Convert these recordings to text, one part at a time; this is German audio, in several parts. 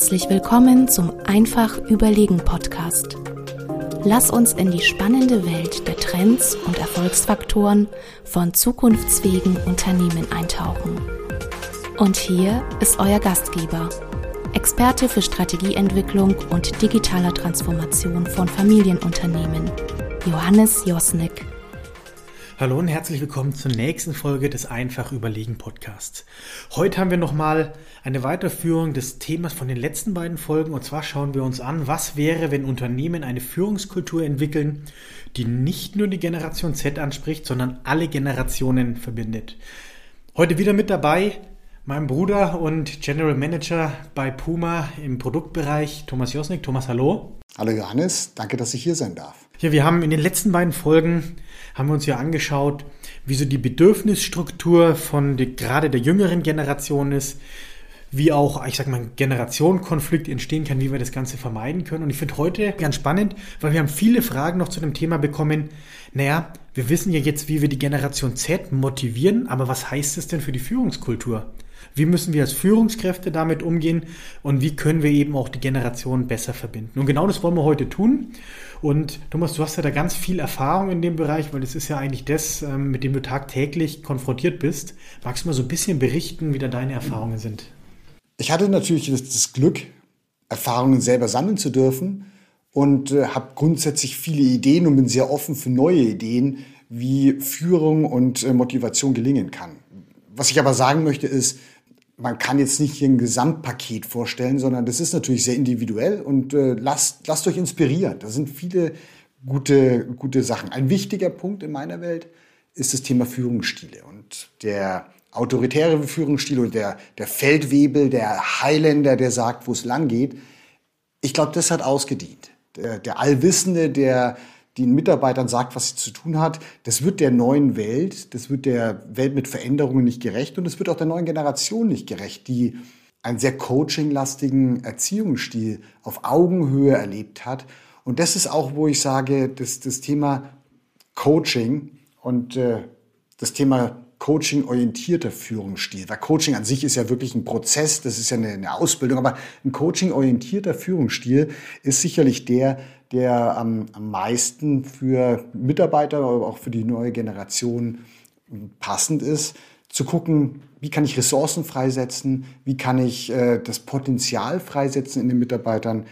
Herzlich willkommen zum Einfach Überlegen Podcast. Lass uns in die spannende Welt der Trends und Erfolgsfaktoren von zukunftsfähigen Unternehmen eintauchen. Und hier ist euer Gastgeber, Experte für Strategieentwicklung und digitaler Transformation von Familienunternehmen, Johannes Josnick. Hallo und herzlich willkommen zur nächsten Folge des Einfach Überlegen Podcasts. Heute haben wir nochmal eine Weiterführung des Themas von den letzten beiden Folgen und zwar schauen wir uns an, was wäre, wenn Unternehmen eine Führungskultur entwickeln, die nicht nur die Generation Z anspricht, sondern alle Generationen verbindet. Heute wieder mit dabei mein Bruder und General Manager bei Puma im Produktbereich, Thomas Josnik. Thomas, hallo. Hallo Johannes, danke, dass ich hier sein darf. Ja, wir haben in den letzten beiden Folgen haben wir uns ja angeschaut, wie so die Bedürfnisstruktur von die, gerade der jüngeren Generation ist, wie auch, ich sag mal, Generationenkonflikt entstehen kann, wie wir das Ganze vermeiden können. Und ich finde heute ganz spannend, weil wir haben viele Fragen noch zu dem Thema bekommen. Naja, wir wissen ja jetzt, wie wir die Generation Z motivieren, aber was heißt es denn für die Führungskultur? Wie müssen wir als Führungskräfte damit umgehen und wie können wir eben auch die Generationen besser verbinden? Und genau das wollen wir heute tun. Und Thomas, du hast ja da ganz viel Erfahrung in dem Bereich, weil das ist ja eigentlich das, ähm, mit dem du tagtäglich konfrontiert bist. Magst du mal so ein bisschen berichten, wie da deine Erfahrungen sind? Ich hatte natürlich das Glück, Erfahrungen selber sammeln zu dürfen und äh, habe grundsätzlich viele Ideen und bin sehr offen für neue Ideen, wie Führung und äh, Motivation gelingen kann. Was ich aber sagen möchte ist, man kann jetzt nicht hier ein Gesamtpaket vorstellen, sondern das ist natürlich sehr individuell und äh, lasst, lasst euch inspirieren. Da sind viele gute, gute Sachen. Ein wichtiger Punkt in meiner Welt ist das Thema Führungsstile. Und der autoritäre Führungsstil und der, der Feldwebel, der Highlander, der sagt, wo es lang geht, ich glaube, das hat ausgedient. Der, der Allwissende, der den Mitarbeitern sagt, was sie zu tun hat. Das wird der neuen Welt, das wird der Welt mit Veränderungen nicht gerecht und es wird auch der neuen Generation nicht gerecht, die einen sehr coachinglastigen Erziehungsstil auf Augenhöhe erlebt hat. Und das ist auch, wo ich sage, dass das Thema Coaching und äh, das Thema Coaching-orientierter Führungsstil. Weil Coaching an sich ist ja wirklich ein Prozess, das ist ja eine, eine Ausbildung, aber ein Coaching-orientierter Führungsstil ist sicherlich der, der am, meisten für Mitarbeiter, aber auch für die neue Generation passend ist, zu gucken, wie kann ich Ressourcen freisetzen, wie kann ich äh, das Potenzial freisetzen in den Mitarbeitern.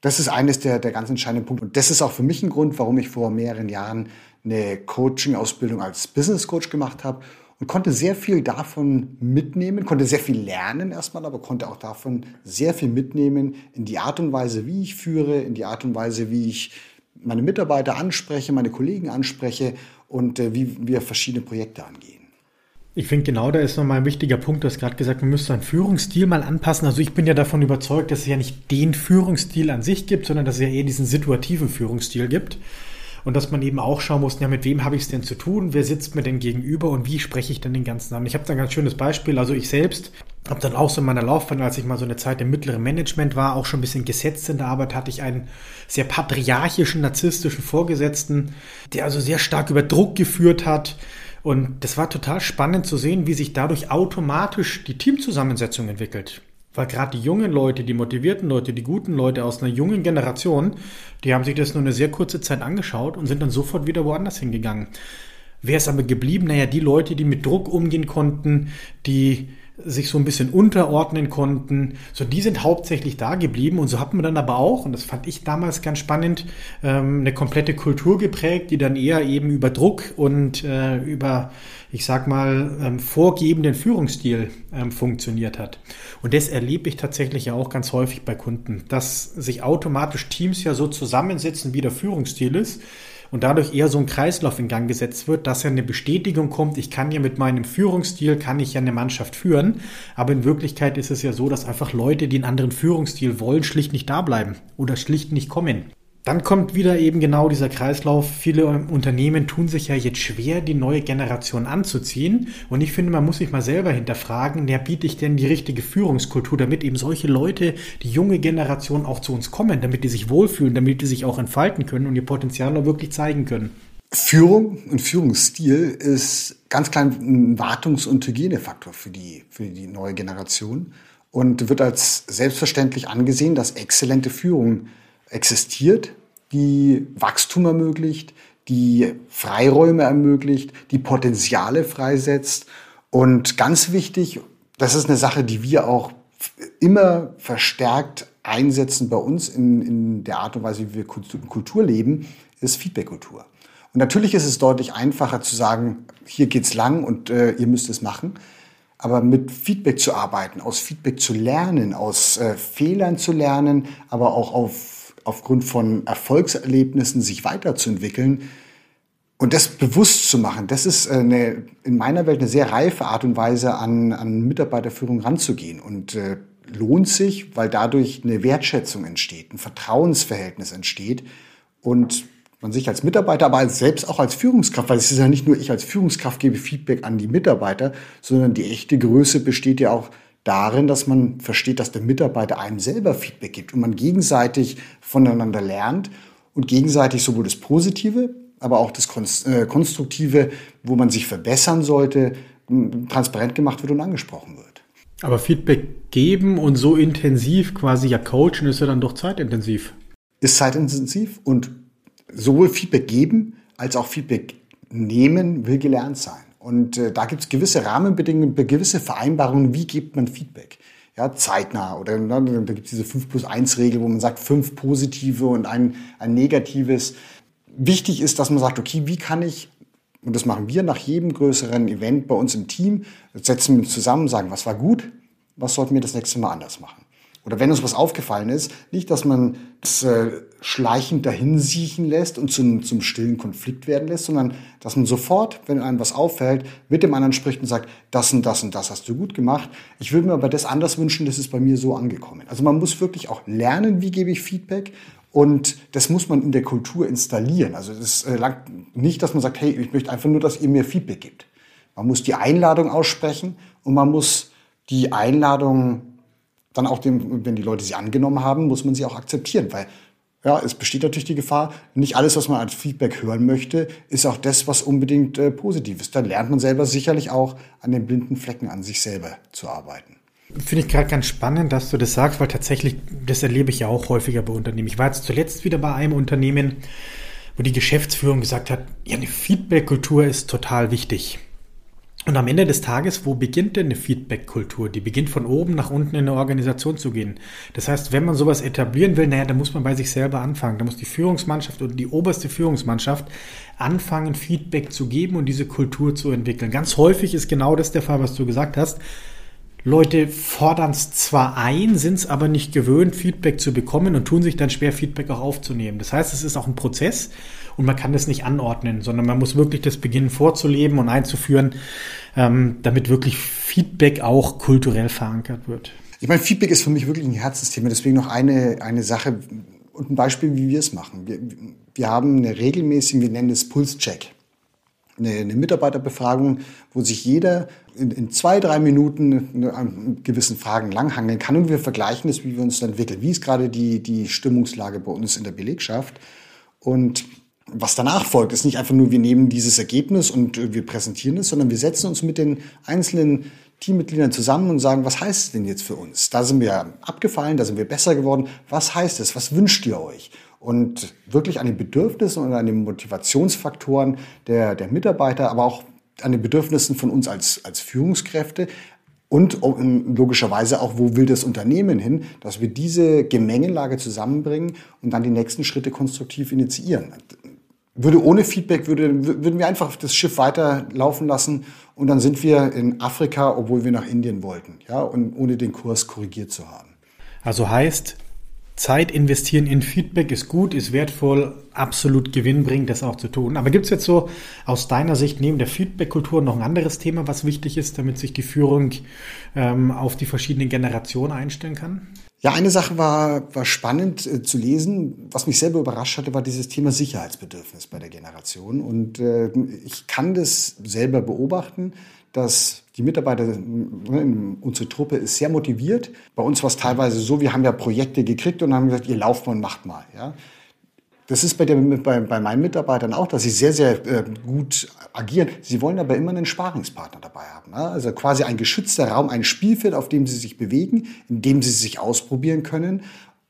Das ist eines der, der ganz entscheidenden Punkte. Und das ist auch für mich ein Grund, warum ich vor mehreren Jahren eine Coaching-Ausbildung als Business Coach gemacht habe und konnte sehr viel davon mitnehmen, konnte sehr viel lernen erstmal, aber konnte auch davon sehr viel mitnehmen in die Art und Weise, wie ich führe, in die Art und Weise, wie ich meine Mitarbeiter anspreche, meine Kollegen anspreche und äh, wie wir verschiedene Projekte angehen. Ich finde genau, da ist nochmal ein wichtiger Punkt. Du hast gerade gesagt, man müsste seinen Führungsstil mal anpassen. Also ich bin ja davon überzeugt, dass es ja nicht den Führungsstil an sich gibt, sondern dass es ja eher diesen situativen Führungsstil gibt und dass man eben auch schauen muss, ja, mit wem habe ich es denn zu tun, wer sitzt mir denn gegenüber und wie spreche ich denn den ganzen an. Ich habe da ein ganz schönes Beispiel, also ich selbst habe dann auch so in meiner Laufbahn, als ich mal so eine Zeit im mittleren Management war, auch schon ein bisschen gesetzt in der Arbeit, hatte ich einen sehr patriarchischen, narzisstischen Vorgesetzten, der also sehr stark über Druck geführt hat, und das war total spannend zu sehen, wie sich dadurch automatisch die Teamzusammensetzung entwickelt. Weil gerade die jungen Leute, die motivierten Leute, die guten Leute aus einer jungen Generation, die haben sich das nur eine sehr kurze Zeit angeschaut und sind dann sofort wieder woanders hingegangen. Wer ist aber geblieben? Naja, die Leute, die mit Druck umgehen konnten, die sich so ein bisschen unterordnen konnten. So, die sind hauptsächlich da geblieben und so hat man dann aber auch, und das fand ich damals ganz spannend, ähm, eine komplette Kultur geprägt, die dann eher eben über Druck und äh, über, ich sag mal, ähm, vorgebenden Führungsstil ähm, funktioniert hat. Und das erlebe ich tatsächlich ja auch ganz häufig bei Kunden, dass sich automatisch Teams ja so zusammensetzen, wie der Führungsstil ist und dadurch eher so ein Kreislauf in Gang gesetzt wird, dass ja eine Bestätigung kommt, ich kann ja mit meinem Führungsstil, kann ich ja eine Mannschaft führen, aber in Wirklichkeit ist es ja so, dass einfach Leute, die einen anderen Führungsstil wollen, schlicht nicht da bleiben oder schlicht nicht kommen. Dann kommt wieder eben genau dieser Kreislauf. Viele Unternehmen tun sich ja jetzt schwer, die neue Generation anzuziehen. Und ich finde, man muss sich mal selber hinterfragen, wer biete ich denn die richtige Führungskultur, damit eben solche Leute, die junge Generation auch zu uns kommen, damit die sich wohlfühlen, damit die sich auch entfalten können und ihr Potenzial auch wirklich zeigen können. Führung und Führungsstil ist ganz klein ein Wartungs- und Hygienefaktor für die, für die neue Generation. und wird als selbstverständlich angesehen, dass exzellente Führung existiert, die Wachstum ermöglicht, die Freiräume ermöglicht, die Potenziale freisetzt. Und ganz wichtig, das ist eine Sache, die wir auch immer verstärkt einsetzen bei uns in, in der Art und Weise, wie wir Kultur leben, ist Feedback-Kultur. Und natürlich ist es deutlich einfacher zu sagen, hier geht's lang und äh, ihr müsst es machen. Aber mit Feedback zu arbeiten, aus Feedback zu lernen, aus äh, Fehlern zu lernen, aber auch auf, aufgrund von Erfolgserlebnissen sich weiterzuentwickeln und das bewusst zu machen, das ist äh, eine, in meiner Welt eine sehr reife Art und Weise, an, an Mitarbeiterführung ranzugehen. Und äh, lohnt sich, weil dadurch eine Wertschätzung entsteht, ein Vertrauensverhältnis entsteht und man sich als Mitarbeiter, aber selbst auch als Führungskraft, weil es ist ja nicht nur ich als Führungskraft gebe Feedback an die Mitarbeiter, sondern die echte Größe besteht ja auch darin, dass man versteht, dass der Mitarbeiter einem selber Feedback gibt und man gegenseitig voneinander lernt und gegenseitig sowohl das Positive, aber auch das äh, Konstruktive, wo man sich verbessern sollte, transparent gemacht wird und angesprochen wird. Aber Feedback geben und so intensiv quasi ja coachen ist ja dann doch zeitintensiv. Ist zeitintensiv und sowohl Feedback geben als auch Feedback nehmen will gelernt sein. Und äh, da gibt es gewisse Rahmenbedingungen, gewisse Vereinbarungen, wie gibt man Feedback. Ja, zeitnah oder na, da gibt es diese 5 plus 1 Regel, wo man sagt, fünf positive und ein, ein negatives. Wichtig ist, dass man sagt, okay, wie kann ich und das machen wir nach jedem größeren Event bei uns im Team. Setzen wir uns zusammen, sagen, was war gut, was sollten wir das nächste Mal anders machen. Oder wenn uns was aufgefallen ist, nicht, dass man das äh, schleichend dahinsiechen lässt und zum, zum stillen Konflikt werden lässt, sondern dass man sofort, wenn einem was auffällt, mit dem anderen spricht und sagt, das und das und das hast du gut gemacht. Ich würde mir aber das anders wünschen, das ist bei mir so angekommen. Also man muss wirklich auch lernen, wie gebe ich Feedback und das muss man in der Kultur installieren. Also das äh, langt nicht, dass man sagt, hey, ich möchte einfach nur, dass ihr mir Feedback gibt. Man muss die Einladung aussprechen und man muss die Einladung dann auch dem, wenn die Leute sie angenommen haben, muss man sie auch akzeptieren, weil ja, es besteht natürlich die Gefahr, nicht alles, was man als Feedback hören möchte, ist auch das, was unbedingt äh, positiv ist. Dann lernt man selber sicherlich auch an den blinden Flecken an sich selber zu arbeiten. Finde ich gerade ganz spannend, dass du das sagst, weil tatsächlich, das erlebe ich ja auch häufiger bei Unternehmen. Ich war jetzt zuletzt wieder bei einem Unternehmen, wo die Geschäftsführung gesagt hat, ja, eine Feedback-Kultur ist total wichtig. Und am Ende des Tages, wo beginnt denn eine Feedback-Kultur? Die beginnt von oben nach unten in eine Organisation zu gehen. Das heißt, wenn man sowas etablieren will, naja, dann muss man bei sich selber anfangen. Da muss die Führungsmannschaft oder die oberste Führungsmannschaft anfangen, Feedback zu geben und diese Kultur zu entwickeln. Ganz häufig ist genau das der Fall, was du gesagt hast. Leute fordern es zwar ein, sind es aber nicht gewöhnt, Feedback zu bekommen und tun sich dann schwer, Feedback auch aufzunehmen. Das heißt, es ist auch ein Prozess und man kann das nicht anordnen, sondern man muss wirklich das beginnen vorzuleben und einzuführen, ähm, damit wirklich Feedback auch kulturell verankert wird. Ich meine, Feedback ist für mich wirklich ein Herzensthema. Deswegen noch eine, eine Sache und ein Beispiel, wie wir es machen. Wir, wir haben eine regelmäßige, wir nennen es Pulscheck eine, Mitarbeiterbefragung, wo sich jeder in, in, zwei, drei Minuten an gewissen Fragen langhangeln kann und wir vergleichen das, wie wir uns entwickeln. Wie ist gerade die, die Stimmungslage bei uns in der Belegschaft? Und was danach folgt, ist nicht einfach nur, wir nehmen dieses Ergebnis und wir präsentieren es, sondern wir setzen uns mit den einzelnen Teammitgliedern zusammen und sagen, was heißt es denn jetzt für uns? Da sind wir abgefallen, da sind wir besser geworden. Was heißt es? Was wünscht ihr euch? Und wirklich an den Bedürfnissen und an den Motivationsfaktoren der, der Mitarbeiter, aber auch an den Bedürfnissen von uns als, als Führungskräfte und logischerweise auch, wo will das Unternehmen hin, dass wir diese Gemengelage zusammenbringen und dann die nächsten Schritte konstruktiv initiieren. Würde ohne Feedback, würde, würden wir einfach das Schiff weiterlaufen lassen und dann sind wir in Afrika, obwohl wir nach Indien wollten, ja, und ohne den Kurs korrigiert zu haben. Also heißt, Zeit investieren in Feedback ist gut, ist wertvoll, absolut gewinnbringend, das auch zu tun. Aber gibt es jetzt so aus deiner Sicht neben der Feedback-Kultur noch ein anderes Thema, was wichtig ist, damit sich die Führung ähm, auf die verschiedenen Generationen einstellen kann? Ja, eine Sache war, war spannend äh, zu lesen. Was mich selber überrascht hatte, war dieses Thema Sicherheitsbedürfnis bei der Generation. Und äh, ich kann das selber beobachten, dass die Mitarbeiter, ne, unsere Truppe ist sehr motiviert. Bei uns war es teilweise so, wir haben ja Projekte gekriegt und haben gesagt, ihr lauft mal und macht mal. Ja? Das ist bei, der, bei, bei meinen Mitarbeitern auch, dass sie sehr, sehr äh, gut agieren. Sie wollen aber immer einen Sparingspartner dabei haben. Ne? Also quasi ein geschützter Raum, ein Spielfeld, auf dem sie sich bewegen, in dem sie sich ausprobieren können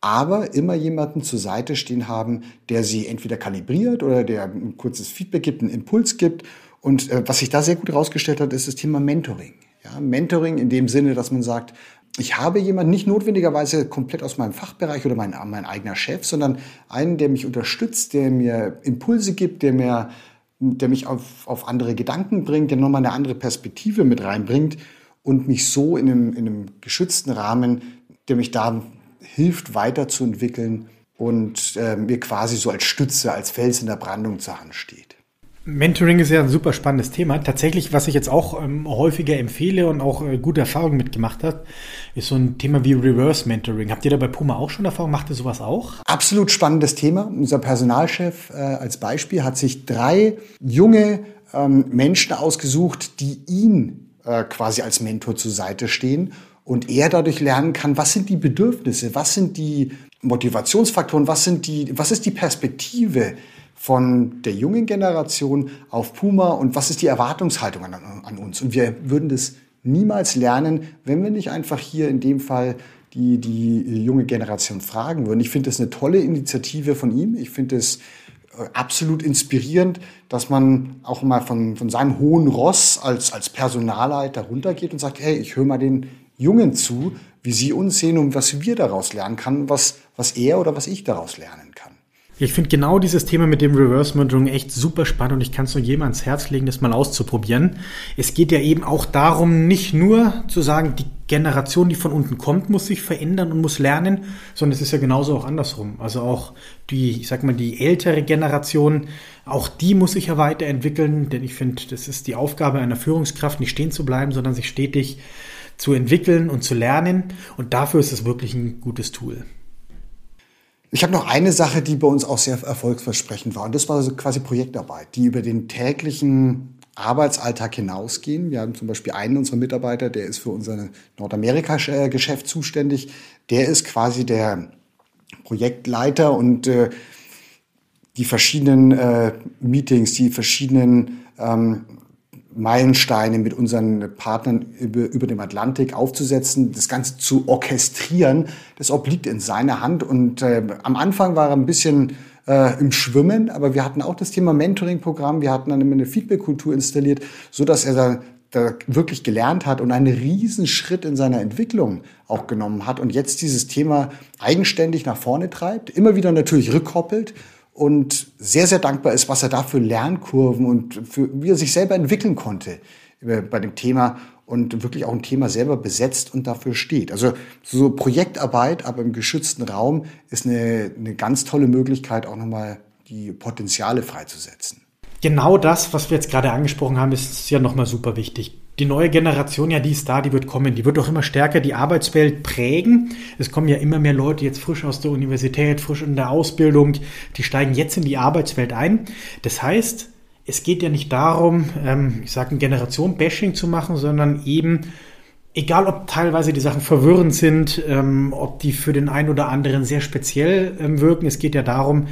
aber immer jemanden zur Seite stehen haben, der sie entweder kalibriert oder der ein kurzes Feedback gibt, einen Impuls gibt. Und äh, was sich da sehr gut herausgestellt hat, ist das Thema Mentoring. Ja, Mentoring in dem Sinne, dass man sagt, ich habe jemanden nicht notwendigerweise komplett aus meinem Fachbereich oder mein, mein eigener Chef, sondern einen, der mich unterstützt, der mir Impulse gibt, der mir, der mich auf, auf andere Gedanken bringt, der nochmal eine andere Perspektive mit reinbringt und mich so in einem, in einem geschützten Rahmen, der mich da hilft, weiterzuentwickeln und äh, mir quasi so als Stütze, als Fels in der Brandung zur Hand steht. Mentoring ist ja ein super spannendes Thema. Tatsächlich, was ich jetzt auch ähm, häufiger empfehle und auch äh, gute Erfahrungen mitgemacht habe, ist so ein Thema wie Reverse Mentoring. Habt ihr da bei Puma auch schon Erfahrung? Macht ihr sowas auch? Absolut spannendes Thema. Unser Personalchef äh, als Beispiel hat sich drei junge ähm, Menschen ausgesucht, die ihn äh, quasi als Mentor zur Seite stehen und er dadurch lernen kann, was sind die Bedürfnisse, was sind die Motivationsfaktoren, was sind die, was ist die Perspektive von der jungen Generation auf Puma und was ist die Erwartungshaltung an, an uns. Und wir würden das niemals lernen, wenn wir nicht einfach hier in dem Fall die, die junge Generation fragen würden. Ich finde das eine tolle Initiative von ihm. Ich finde es äh, absolut inspirierend, dass man auch mal von, von seinem hohen Ross als, als Personalleiter runtergeht und sagt, hey, ich höre mal den Jungen zu, wie sie uns sehen und was wir daraus lernen können, was, was er oder was ich daraus lernen kann. Ich finde genau dieses Thema mit dem Reverse Mentoring echt super spannend und ich kann es nur jedem ans Herz legen, das mal auszuprobieren. Es geht ja eben auch darum, nicht nur zu sagen, die Generation, die von unten kommt, muss sich verändern und muss lernen, sondern es ist ja genauso auch andersrum. Also auch die, ich sag mal, die ältere Generation, auch die muss sich ja weiterentwickeln, denn ich finde, das ist die Aufgabe einer Führungskraft, nicht stehen zu bleiben, sondern sich stetig zu entwickeln und zu lernen. Und dafür ist es wirklich ein gutes Tool. Ich habe noch eine Sache, die bei uns auch sehr erfolgsversprechend war. Und das war so quasi Projektarbeit, die über den täglichen Arbeitsalltag hinausgehen. Wir haben zum Beispiel einen unserer Mitarbeiter, der ist für unser Nordamerika-Geschäft zuständig. Der ist quasi der Projektleiter und äh, die verschiedenen äh, Meetings, die verschiedenen ähm, Meilensteine mit unseren Partnern über, über dem Atlantik aufzusetzen, das Ganze zu orchestrieren, das obliegt in seiner Hand. Und äh, am Anfang war er ein bisschen äh, im Schwimmen, aber wir hatten auch das Thema Mentoring-Programm, wir hatten dann immer eine Feedback-Kultur installiert, so dass er da, da wirklich gelernt hat und einen riesen Schritt in seiner Entwicklung auch genommen hat und jetzt dieses Thema eigenständig nach vorne treibt, immer wieder natürlich rückkoppelt und sehr, sehr dankbar ist, was er da für Lernkurven und für, wie er sich selber entwickeln konnte bei dem Thema und wirklich auch ein Thema selber besetzt und dafür steht. Also so Projektarbeit, aber im geschützten Raum ist eine, eine ganz tolle Möglichkeit, auch nochmal die Potenziale freizusetzen. Genau das, was wir jetzt gerade angesprochen haben, ist ja nochmal super wichtig die neue Generation, ja, die ist da, die wird kommen, die wird auch immer stärker die Arbeitswelt prägen. Es kommen ja immer mehr Leute jetzt frisch aus der Universität, frisch in der Ausbildung, die steigen jetzt in die Arbeitswelt ein. Das heißt, es geht ja nicht darum, ähm, ich sage ein Generation-Bashing zu machen, sondern eben, egal ob teilweise die Sachen verwirrend sind, ähm, ob die für den einen oder anderen sehr speziell ähm, wirken, es geht ja darum,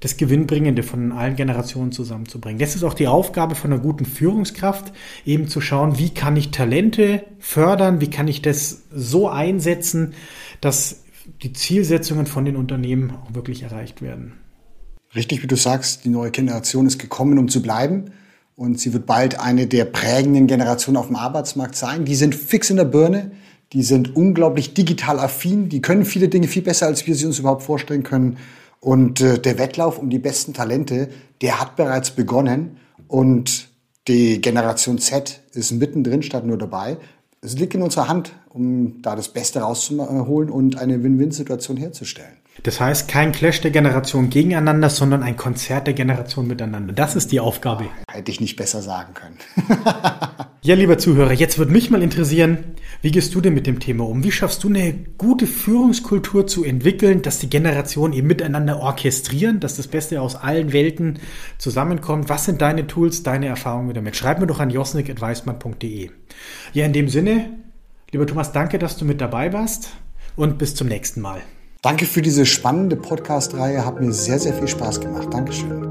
das Gewinnbringende von allen Generationen zusammenzubringen. Das ist auch die Aufgabe von einer guten Führungskraft, eben zu schauen, wie kann ich Talente fördern, wie kann ich das so einsetzen, dass die Zielsetzungen von den Unternehmen auch wirklich erreicht werden. Richtig, wie du sagst, die neue Generation ist gekommen, um zu bleiben. Und sie wird bald eine der prägenden Generationen auf dem Arbeitsmarkt sein. Die sind fix in der Birne. Die sind unglaublich digital affin. Die können viele Dinge viel besser, als wir sie uns überhaupt vorstellen können. Und äh, der Wettlauf um die besten Talente, der hat bereits begonnen und die Generation Z ist mittendrin statt nur dabei. Es liegt in unserer Hand, um da das Beste rauszuholen und eine Win-Win-Situation herzustellen. Das heißt, kein Clash der Generation gegeneinander, sondern ein Konzert der Generation miteinander. Das ist die Aufgabe. Hätte ich nicht besser sagen können. ja, lieber Zuhörer, jetzt würde mich mal interessieren, wie gehst du denn mit dem Thema um? Wie schaffst du eine gute Führungskultur zu entwickeln, dass die Generationen eben miteinander orchestrieren, dass das Beste aus allen Welten zusammenkommt? Was sind deine Tools, deine Erfahrungen damit? Schreib mir doch an josnik.weismann.de. Ja, in dem Sinne, lieber Thomas, danke, dass du mit dabei warst und bis zum nächsten Mal. Danke für diese spannende Podcast-Reihe, hat mir sehr, sehr viel Spaß gemacht. Dankeschön.